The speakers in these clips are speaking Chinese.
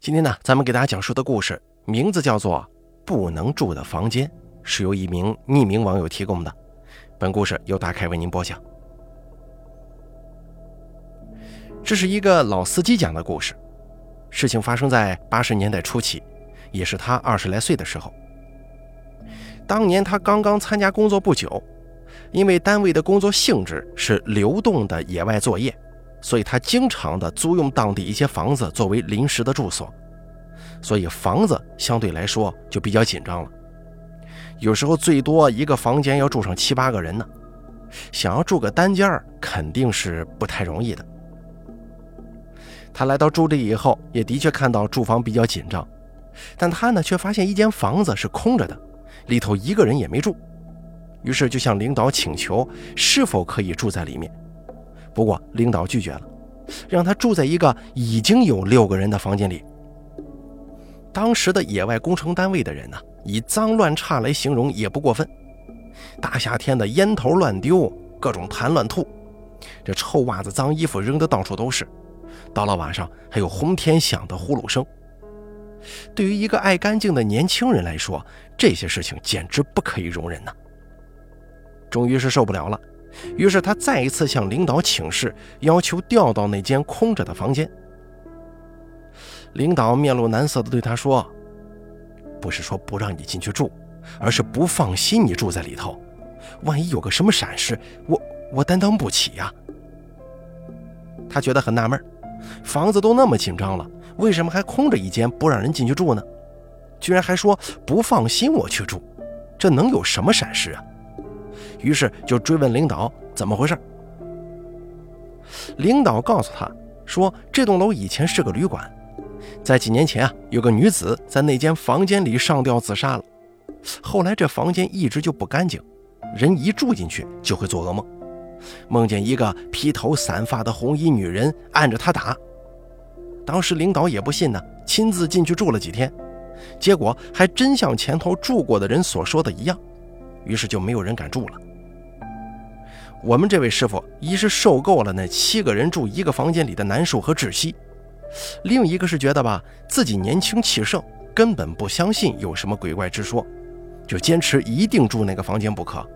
今天呢，咱们给大家讲述的故事名字叫做《不能住的房间》，是由一名匿名网友提供的。本故事由大凯为您播讲。这是一个老司机讲的故事，事情发生在八十年代初期，也是他二十来岁的时候。当年他刚刚参加工作不久，因为单位的工作性质是流动的野外作业。所以他经常的租用当地一些房子作为临时的住所，所以房子相对来说就比较紧张了。有时候最多一个房间要住上七八个人呢，想要住个单间儿肯定是不太容易的。他来到住地以后，也的确看到住房比较紧张，但他呢却发现一间房子是空着的，里头一个人也没住，于是就向领导请求是否可以住在里面。不过领导拒绝了，让他住在一个已经有六个人的房间里。当时的野外工程单位的人呢，以脏乱差来形容也不过分。大夏天的烟头乱丢，各种痰乱吐，这臭袜子、脏衣服扔得到处都是。到了晚上，还有轰天响的呼噜声。对于一个爱干净的年轻人来说，这些事情简直不可以容忍呐。终于是受不了了。于是他再一次向领导请示，要求调到那间空着的房间。领导面露难色地对他说：“不是说不让你进去住，而是不放心你住在里头，万一有个什么闪失，我我担当不起呀。”他觉得很纳闷，房子都那么紧张了，为什么还空着一间不让人进去住呢？居然还说不放心我去住，这能有什么闪失啊？于是就追问领导怎么回事。领导告诉他说，这栋楼以前是个旅馆，在几年前啊，有个女子在那间房间里上吊自杀了。后来这房间一直就不干净，人一住进去就会做噩梦，梦见一个披头散发的红衣女人按着他打。当时领导也不信呢，亲自进去住了几天，结果还真像前头住过的人所说的一样，于是就没有人敢住了。我们这位师傅，一是受够了那七个人住一个房间里的难受和窒息，另一个是觉得吧自己年轻气盛，根本不相信有什么鬼怪之说，就坚持一定住那个房间不可。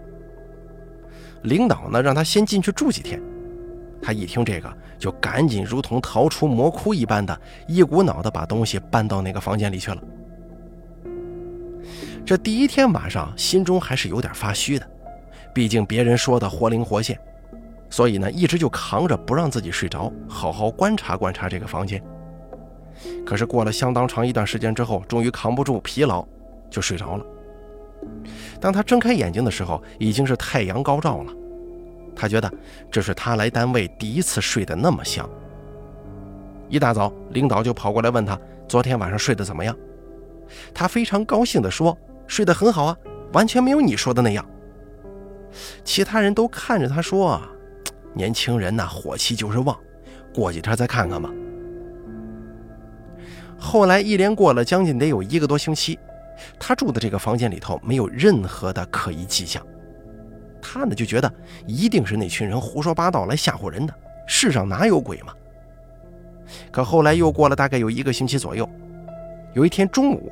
领导呢让他先进去住几天，他一听这个，就赶紧如同逃出魔窟一般的，一股脑的把东西搬到那个房间里去了。这第一天晚上，心中还是有点发虚的。毕竟别人说的活灵活现，所以呢，一直就扛着不让自己睡着，好好观察观察这个房间。可是过了相当长一段时间之后，终于扛不住疲劳，就睡着了。当他睁开眼睛的时候，已经是太阳高照了。他觉得这是他来单位第一次睡得那么香。一大早，领导就跑过来问他昨天晚上睡得怎么样。他非常高兴地说：“睡得很好啊，完全没有你说的那样。”其他人都看着他说：“年轻人呐，火气就是旺，过几天再看看吧。”后来一连过了将近得有一个多星期，他住的这个房间里头没有任何的可疑迹象。他呢就觉得一定是那群人胡说八道来吓唬人的，世上哪有鬼嘛？可后来又过了大概有一个星期左右，有一天中午，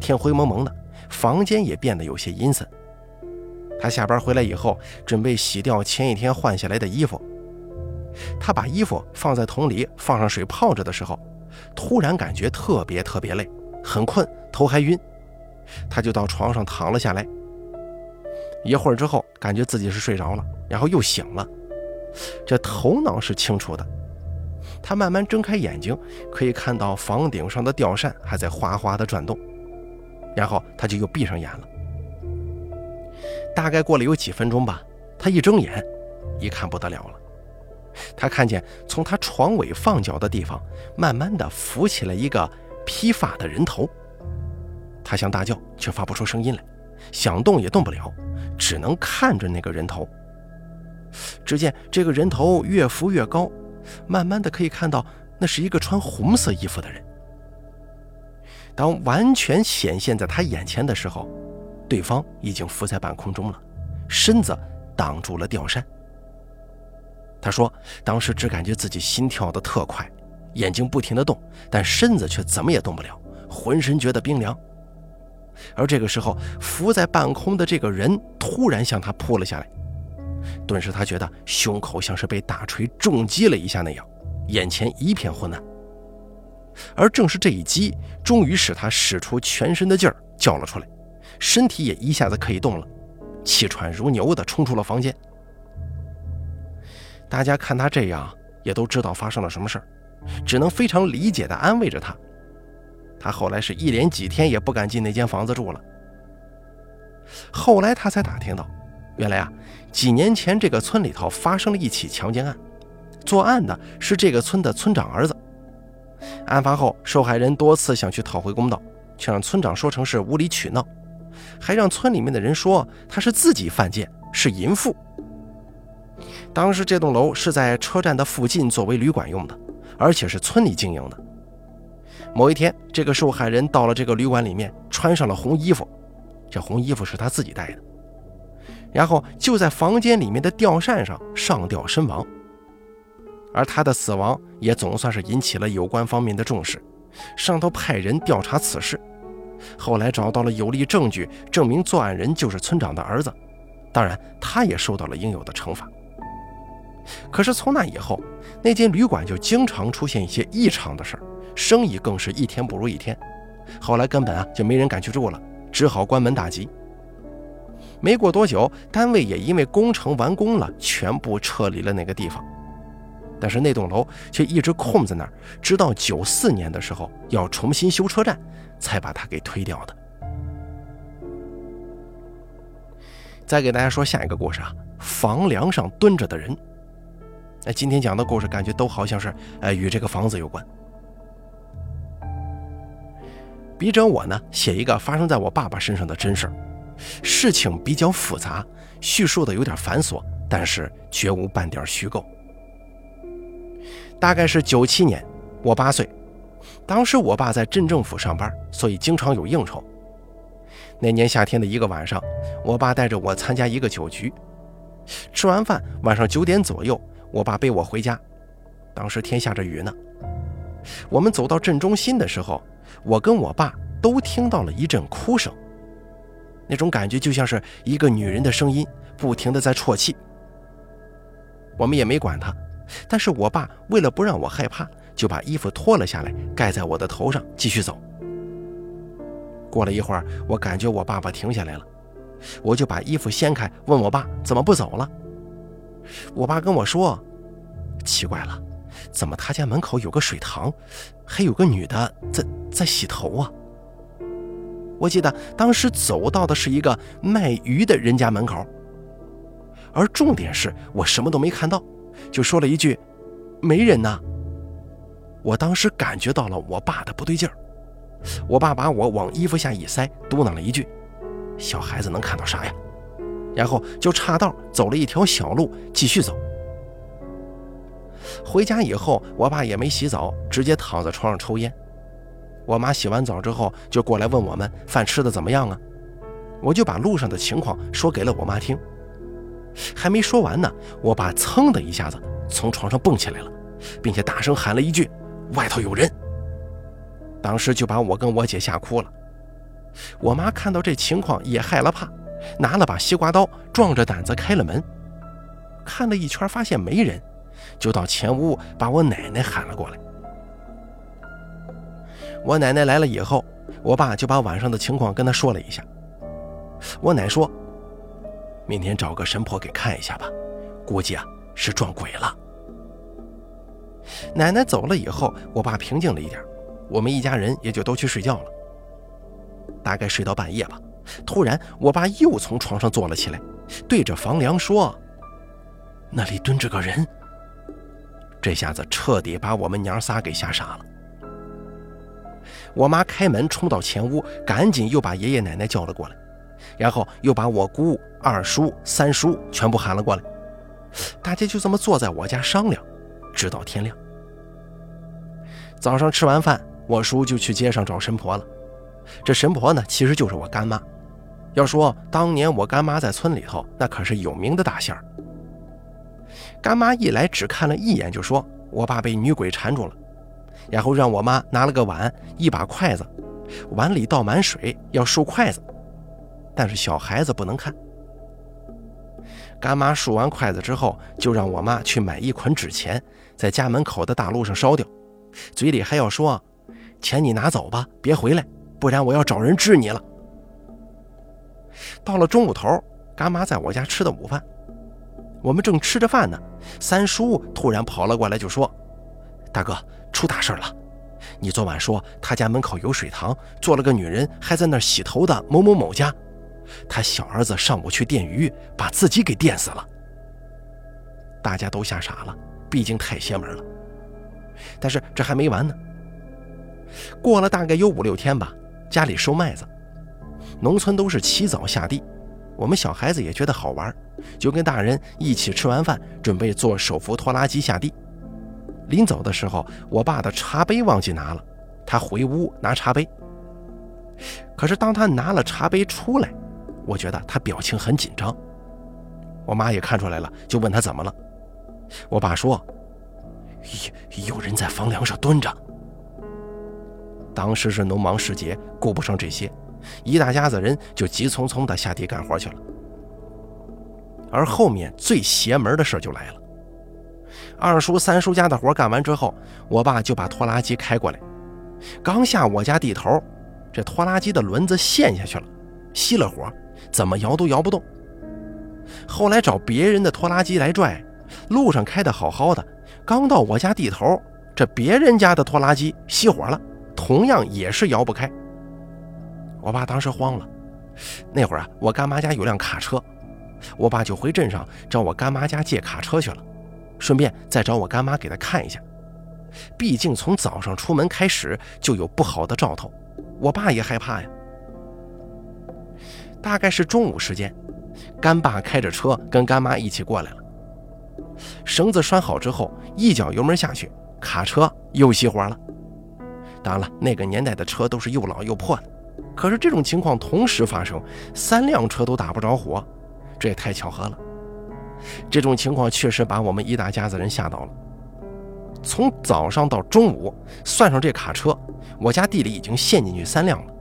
天灰蒙蒙的，房间也变得有些阴森。他下班回来以后，准备洗掉前一天换下来的衣服。他把衣服放在桶里，放上水泡着的时候，突然感觉特别特别累，很困，头还晕。他就到床上躺了下来。一会儿之后，感觉自己是睡着了，然后又醒了。这头脑是清楚的。他慢慢睁开眼睛，可以看到房顶上的吊扇还在哗哗地转动。然后他就又闭上眼了。大概过了有几分钟吧，他一睁眼，一看不得了了。他看见从他床尾放脚的地方，慢慢的浮起来一个披发的人头。他想大叫，却发不出声音来，想动也动不了，只能看着那个人头。只见这个人头越浮越高，慢慢的可以看到那是一个穿红色衣服的人。当完全显现在他眼前的时候。对方已经浮在半空中了，身子挡住了吊扇。他说：“当时只感觉自己心跳的特快，眼睛不停地动，但身子却怎么也动不了，浑身觉得冰凉。而这个时候，浮在半空的这个人突然向他扑了下来，顿时他觉得胸口像是被大锤重击了一下那样，眼前一片昏暗。而正是这一击，终于使他使出全身的劲儿叫了出来，身体也一下子可以动了，气喘如牛地冲出了房间。大家看他这样，也都知道发生了什么事儿，只能非常理解地安慰着他。他后来是一连几天也不敢进那间房子住了。后来他才打听到，原来啊，几年前这个村里头发生了一起强奸案，作案的是这个村的村长儿子。案发后，受害人多次想去讨回公道，却让村长说成是无理取闹，还让村里面的人说他是自己犯贱，是淫妇。当时这栋楼是在车站的附近作为旅馆用的，而且是村里经营的。某一天，这个受害人到了这个旅馆里面，穿上了红衣服，这红衣服是他自己带的，然后就在房间里面的吊扇上上吊身亡。而他的死亡也总算是引起了有关方面的重视，上头派人调查此事，后来找到了有力证据，证明作案人就是村长的儿子，当然，他也受到了应有的惩罚。可是从那以后，那间旅馆就经常出现一些异常的事儿，生意更是一天不如一天。后来根本啊就没人敢去住了，只好关门大吉。没过多久，单位也因为工程完工了，全部撤离了那个地方。但是那栋楼却一直空在那儿，直到九四年的时候要重新修车站，才把它给推掉的。再给大家说下一个故事啊，房梁上蹲着的人。哎，今天讲的故事感觉都好像是呃与这个房子有关。笔者我呢写一个发生在我爸爸身上的真事儿，事情比较复杂，叙述的有点繁琐，但是绝无半点虚构。大概是九七年，我八岁。当时我爸在镇政府上班，所以经常有应酬。那年夏天的一个晚上，我爸带着我参加一个酒局。吃完饭，晚上九点左右，我爸背我回家。当时天下着雨呢。我们走到镇中心的时候，我跟我爸都听到了一阵哭声。那种感觉就像是一个女人的声音，不停地在啜泣。我们也没管他。但是我爸为了不让我害怕，就把衣服脱了下来盖在我的头上，继续走。过了一会儿，我感觉我爸爸停下来了，我就把衣服掀开，问我爸怎么不走了。我爸跟我说：“奇怪了，怎么他家门口有个水塘，还有个女的在在洗头啊？”我记得当时走到的是一个卖鱼的人家门口，而重点是我什么都没看到。就说了一句：“没人呐。”我当时感觉到了我爸的不对劲儿，我爸把我往衣服下一塞，嘟囔了一句：“小孩子能看到啥呀？”然后就岔道走了一条小路，继续走。回家以后，我爸也没洗澡，直接躺在床上抽烟。我妈洗完澡之后就过来问我们饭吃的怎么样啊？我就把路上的情况说给了我妈听。还没说完呢，我爸噌的一下子从床上蹦起来了，并且大声喊了一句：“外头有人！”当时就把我跟我姐吓哭了。我妈看到这情况也害了怕，拿了把西瓜刀，壮着胆子开了门，看了一圈发现没人，就到前屋把我奶奶喊了过来。我奶奶来了以后，我爸就把晚上的情况跟她说了一下。我奶说。明天找个神婆给看一下吧，估计啊是撞鬼了。奶奶走了以后，我爸平静了一点，我们一家人也就都去睡觉了。大概睡到半夜吧，突然我爸又从床上坐了起来，对着房梁说：“那里蹲着个人。”这下子彻底把我们娘仨给吓傻了。我妈开门冲到前屋，赶紧又把爷爷奶奶叫了过来。然后又把我姑、二叔、三叔全部喊了过来，大家就这么坐在我家商量，直到天亮。早上吃完饭，我叔就去街上找神婆了。这神婆呢，其实就是我干妈。要说当年我干妈在村里头，那可是有名的大仙儿。干妈一来，只看了一眼就说：“我爸被女鬼缠住了。”然后让我妈拿了个碗，一把筷子，碗里倒满水，要漱筷子，但是小孩子不能看。干妈漱完筷子之后，就让我妈去买一捆纸钱，在家门口的大路上烧掉，嘴里还要说：“钱你拿走吧，别回来，不然我要找人治你了。”到了中午头，干妈在我家吃的午饭，我们正吃着饭呢，三叔突然跑了过来，就说：“大哥，出大事了！你昨晚说他家门口有水塘，坐了个女人还在那儿洗头的某某某家。”他小儿子上午去电鱼，把自己给电死了。大家都吓傻了，毕竟太邪门了。但是这还没完呢。过了大概有五六天吧，家里收麦子，农村都是起早下地，我们小孩子也觉得好玩，就跟大人一起吃完饭，准备坐手扶拖拉机下地。临走的时候，我爸的茶杯忘记拿了，他回屋拿茶杯。可是当他拿了茶杯出来，我觉得他表情很紧张，我妈也看出来了，就问他怎么了。我爸说：“有有人在房梁上蹲着。”当时是农忙时节，顾不上这些，一大家子人就急匆匆地下地干活去了。而后面最邪门的事就来了。二叔、三叔家的活干完之后，我爸就把拖拉机开过来，刚下我家地头，这拖拉机的轮子陷下去了，熄了火。怎么摇都摇不动。后来找别人的拖拉机来拽，路上开的好好的，刚到我家地头，这别人家的拖拉机熄火了，同样也是摇不开。我爸当时慌了。那会儿啊，我干妈家有辆卡车，我爸就回镇上找我干妈家借卡车去了，顺便再找我干妈给他看一下。毕竟从早上出门开始就有不好的兆头，我爸也害怕呀。大概是中午时间，干爸开着车跟干妈一起过来了。绳子拴好之后，一脚油门下去，卡车又熄火了。当然了，那个年代的车都是又老又破的，可是这种情况同时发生，三辆车都打不着火，这也太巧合了。这种情况确实把我们一大家子人吓到了。从早上到中午，算上这卡车，我家地里已经陷进去三辆了。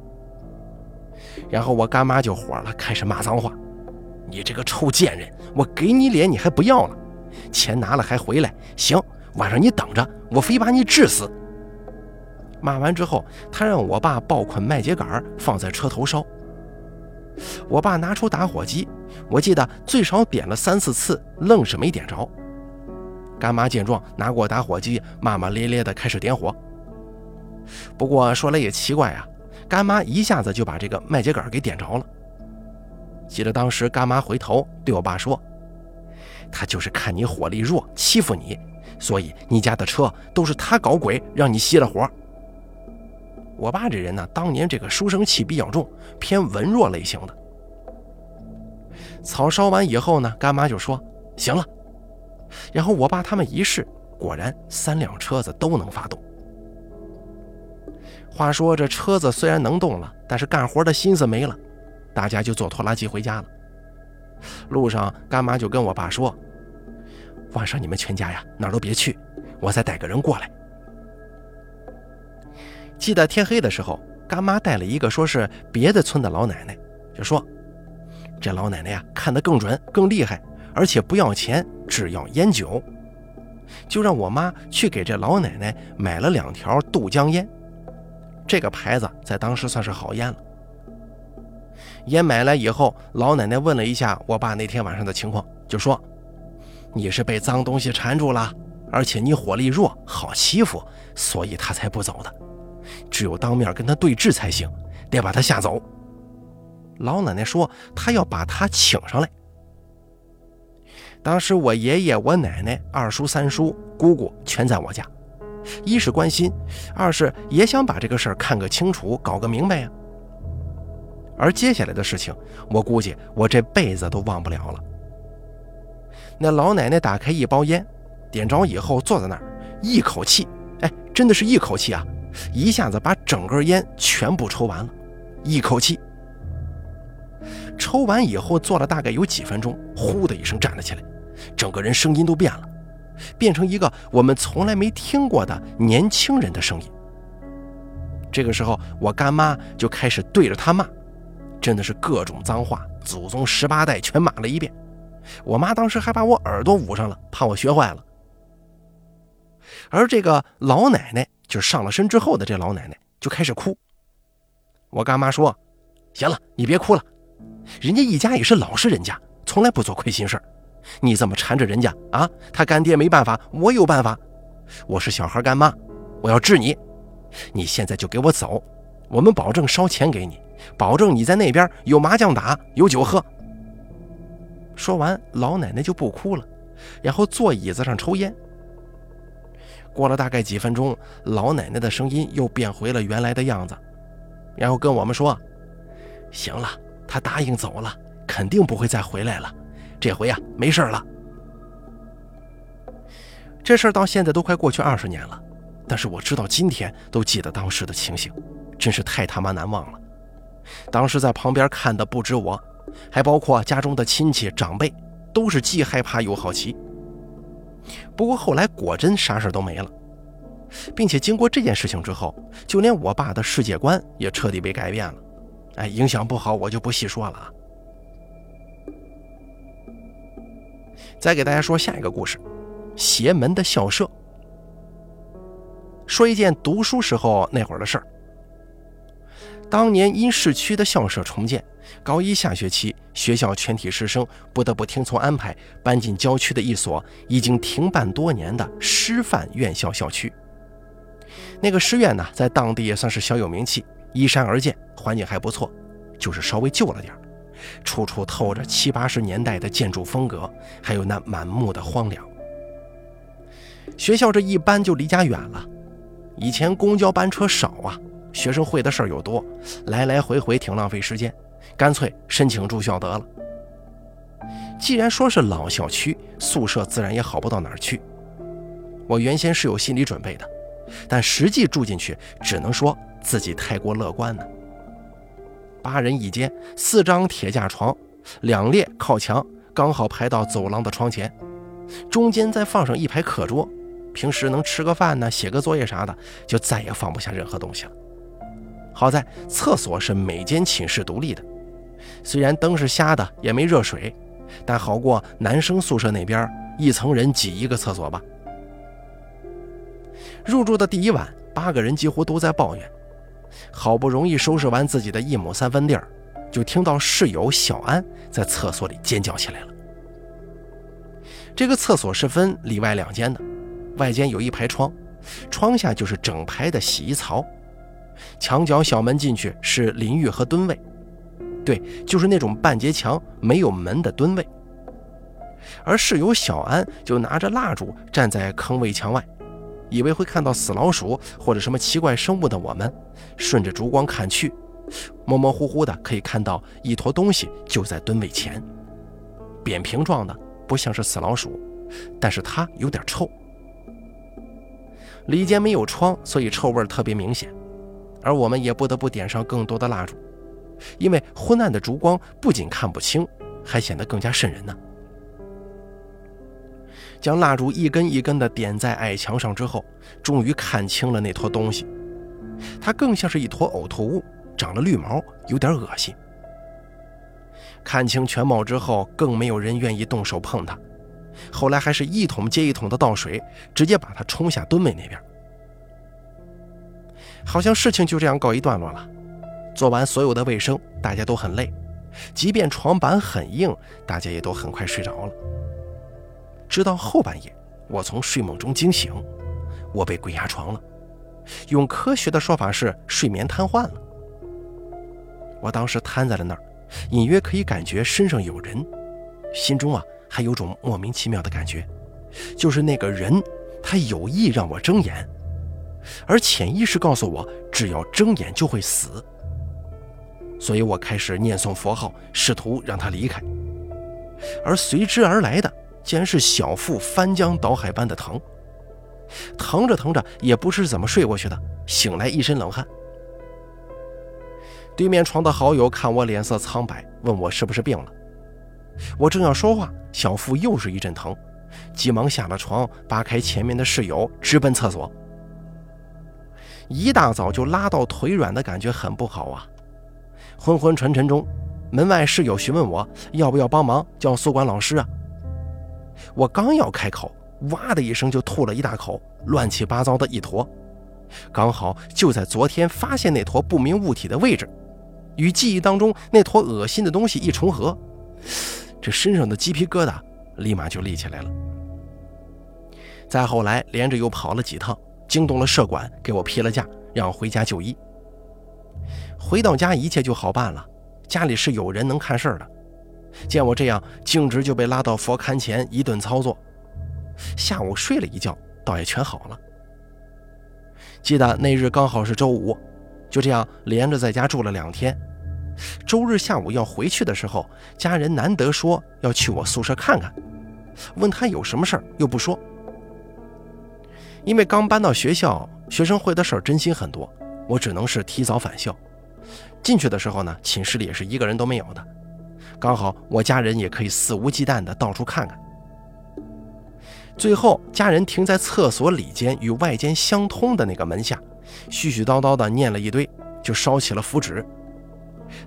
然后我干妈就火了，开始骂脏话：“你这个臭贱人，我给你脸你还不要了？钱拿了还回来？行，晚上你等着，我非把你治死！”骂完之后，他让我爸抱捆麦秸秆放在车头烧。我爸拿出打火机，我记得最少点了三四次，愣是没点着。干妈见状，拿过打火机，骂骂咧咧的开始点火。不过说来也奇怪啊。干妈一下子就把这个麦秸秆给点着了。记得当时干妈回头对我爸说：“他就是看你火力弱，欺负你，所以你家的车都是他搞鬼，让你熄了火。”我爸这人呢，当年这个书生气比较重，偏文弱类型的。草烧完以后呢，干妈就说：“行了。”然后我爸他们一试，果然三辆车子都能发动。话说这车子虽然能动了，但是干活的心思没了，大家就坐拖拉机回家了。路上，干妈就跟我爸说：“晚上你们全家呀，哪儿都别去，我再带个人过来。”记得天黑的时候，干妈带了一个说是别的村的老奶奶，就说：“这老奶奶呀，看得更准、更厉害，而且不要钱，只要烟酒。”就让我妈去给这老奶奶买了两条渡江烟。这个牌子在当时算是好烟了。烟买来以后，老奶奶问了一下我爸那天晚上的情况，就说：“你是被脏东西缠住了，而且你火力弱，好欺负，所以他才不走的。只有当面跟他对峙才行，得把他吓走。”老奶奶说：“她要把他请上来。”当时我爷爷、我奶奶、二叔、三叔、姑姑全在我家。一是关心，二是也想把这个事儿看个清楚，搞个明白呀。而接下来的事情，我估计我这辈子都忘不了了。那老奶奶打开一包烟，点着以后坐在那儿，一口气，哎，真的是一口气啊，一下子把整根烟全部抽完了，一口气。抽完以后坐了大概有几分钟，呼的一声站了起来，整个人声音都变了。变成一个我们从来没听过的年轻人的声音。这个时候，我干妈就开始对着他骂，真的是各种脏话，祖宗十八代全骂了一遍。我妈当时还把我耳朵捂上了，怕我学坏了。而这个老奶奶，就是上了身之后的这老奶奶，就开始哭。我干妈说：“行了，你别哭了，人家一家也是老实人家，从来不做亏心事儿。你怎么缠着人家啊？他干爹没办法，我有办法。我是小孩干妈，我要治你。你现在就给我走，我们保证烧钱给你，保证你在那边有麻将打，有酒喝。”说完，老奶奶就不哭了，然后坐椅子上抽烟。过了大概几分钟，老奶奶的声音又变回了原来的样子，然后跟我们说：“行了，她答应走了，肯定不会再回来了。这回呀，没事了。”这事儿到现在都快过去二十年了，但是我知道今天都记得当时的情形，真是太他妈难忘了。当时在旁边看的不止我。还包括家中的亲戚长辈，都是既害怕又好奇。不过后来果真啥事都没了，并且经过这件事情之后，就连我爸的世界观也彻底被改变了。哎，影响不好，我就不细说了啊。再给大家说下一个故事：邪门的校舍。说一件读书时候那会儿的事儿。当年因市区的校舍重建。高一下学期，学校全体师生不得不听从安排，搬进郊区的一所已经停办多年的师范院校校区。那个师院呢，在当地也算是小有名气，依山而建，环境还不错，就是稍微旧了点儿处处透着七八十年代的建筑风格，还有那满目的荒凉。学校这一搬就离家远了，以前公交班车少啊，学生会的事儿又多，来来回回挺浪费时间。干脆申请住校得了。既然说是老校区，宿舍自然也好不到哪儿去。我原先是有心理准备的，但实际住进去，只能说自己太过乐观了。八人一间，四张铁架床，两列靠墙，刚好排到走廊的窗前，中间再放上一排课桌，平时能吃个饭呢，写个作业啥的，就再也放不下任何东西了。好在厕所是每间寝室独立的。虽然灯是瞎的，也没热水，但好过男生宿舍那边一层人挤一个厕所吧。入住的第一晚，八个人几乎都在抱怨。好不容易收拾完自己的一亩三分地儿，就听到室友小安在厕所里尖叫起来了。这个厕所是分里外两间的，外间有一排窗，窗下就是整排的洗衣槽，墙角小门进去是淋浴和蹲位。对，就是那种半截墙没有门的蹲位，而室友小安就拿着蜡烛站在坑位墙外，以为会看到死老鼠或者什么奇怪生物的我们，顺着烛光看去，模模糊糊的可以看到一坨东西就在蹲位前，扁平状的，不像是死老鼠，但是它有点臭。里间没有窗，所以臭味特别明显，而我们也不得不点上更多的蜡烛。因为昏暗的烛光不仅看不清，还显得更加瘆人呢。将蜡烛一根一根地点在矮墙上之后，终于看清了那坨东西。它更像是一坨呕吐物，长了绿毛，有点恶心。看清全貌之后，更没有人愿意动手碰它。后来还是一桶接一桶的倒水，直接把它冲下墩位那边。好像事情就这样告一段落了。做完所有的卫生，大家都很累，即便床板很硬，大家也都很快睡着了。直到后半夜，我从睡梦中惊醒，我被鬼压床了，用科学的说法是睡眠瘫痪了。我当时瘫在了那儿，隐约可以感觉身上有人，心中啊还有种莫名其妙的感觉，就是那个人他有意让我睁眼，而潜意识告诉我，只要睁眼就会死。所以我开始念诵佛号，试图让他离开，而随之而来的竟然是小腹翻江倒海般的疼，疼着疼着也不知怎么睡过去的，醒来一身冷汗。对面床的好友看我脸色苍白，问我是不是病了。我正要说话，小腹又是一阵疼，急忙下了床，扒开前面的室友，直奔厕所。一大早就拉到腿软的感觉很不好啊！昏昏沉沉中，门外室友询问我要不要帮忙叫宿管老师啊？我刚要开口，哇的一声就吐了一大口，乱七八糟的一坨，刚好就在昨天发现那坨不明物体的位置，与记忆当中那坨恶心的东西一重合，这身上的鸡皮疙瘩立马就立起来了。再后来，连着又跑了几趟。惊动了社管，给我批了假，让我回家就医。回到家，一切就好办了。家里是有人能看事儿的，见我这样，径直就被拉到佛龛前一顿操作。下午睡了一觉，倒也全好了。记得那日刚好是周五，就这样连着在家住了两天。周日下午要回去的时候，家人难得说要去我宿舍看看，问他有什么事儿，又不说。因为刚搬到学校，学生会的事儿真心很多，我只能是提早返校。进去的时候呢，寝室里也是一个人都没有的，刚好我家人也可以肆无忌惮的到处看看。最后，家人停在厕所里间与外间相通的那个门下，絮絮叨叨的念了一堆，就烧起了符纸。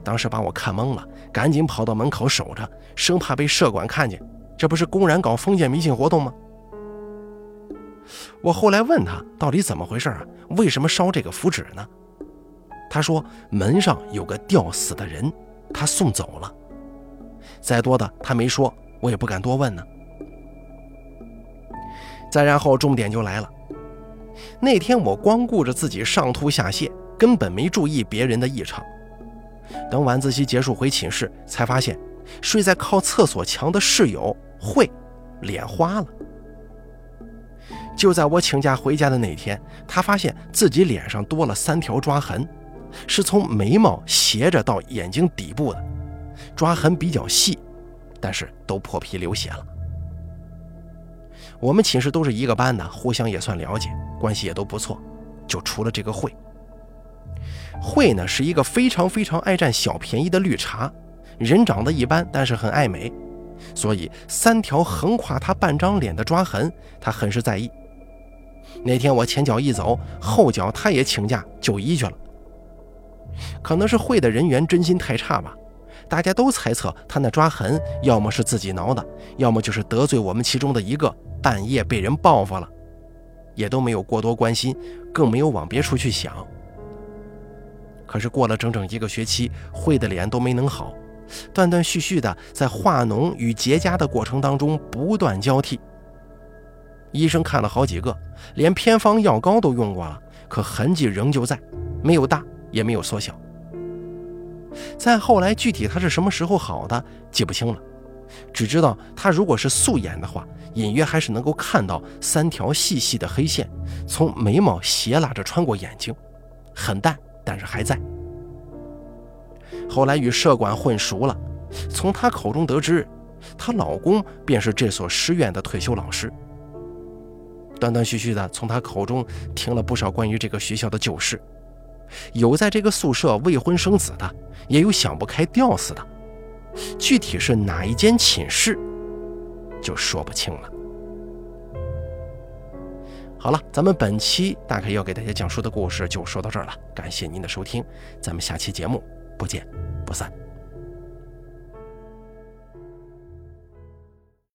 当时把我看懵了，赶紧跑到门口守着，生怕被社管看见。这不是公然搞封建迷信活动吗？我后来问他到底怎么回事啊？为什么烧这个符纸呢？他说门上有个吊死的人，他送走了。再多的他没说，我也不敢多问呢。再然后重点就来了，那天我光顾着自己上吐下泻，根本没注意别人的异常。等晚自习结束回寝室，才发现睡在靠厕所墙的室友慧脸花了。就在我请假回家的那天，他发现自己脸上多了三条抓痕，是从眉毛斜着到眼睛底部的，抓痕比较细，但是都破皮流血了。我们寝室都是一个班的，互相也算了解，关系也都不错，就除了这个慧。慧呢是一个非常非常爱占小便宜的绿茶，人长得一般，但是很爱美，所以三条横跨她半张脸的抓痕，她很是在意。那天我前脚一走，后脚她也请假就医去了。可能是会的人员真心太差吧，大家都猜测他那抓痕要么是自己挠的，要么就是得罪我们其中的一个，半夜被人报复了，也都没有过多关心，更没有往别处去想。可是过了整整一个学期，会的脸都没能好，断断续续的在化脓与结痂的过程当中不断交替。医生看了好几个，连偏方药膏都用过了，可痕迹仍旧在，没有大也没有缩小。再后来，具体他是什么时候好的记不清了，只知道他如果是素颜的话，隐约还是能够看到三条细细的黑线从眉毛斜拉着穿过眼睛，很淡，但是还在。后来与社管混熟了，从她口中得知，她老公便是这所师院的退休老师。断断续续的从她口中听了不少关于这个学校的旧事，有在这个宿舍未婚生子的，也有想不开吊死的，具体是哪一间寝室，就说不清了。好了，咱们本期大概要给大家讲述的故事就说到这儿了，感谢您的收听，咱们下期节目不见不散。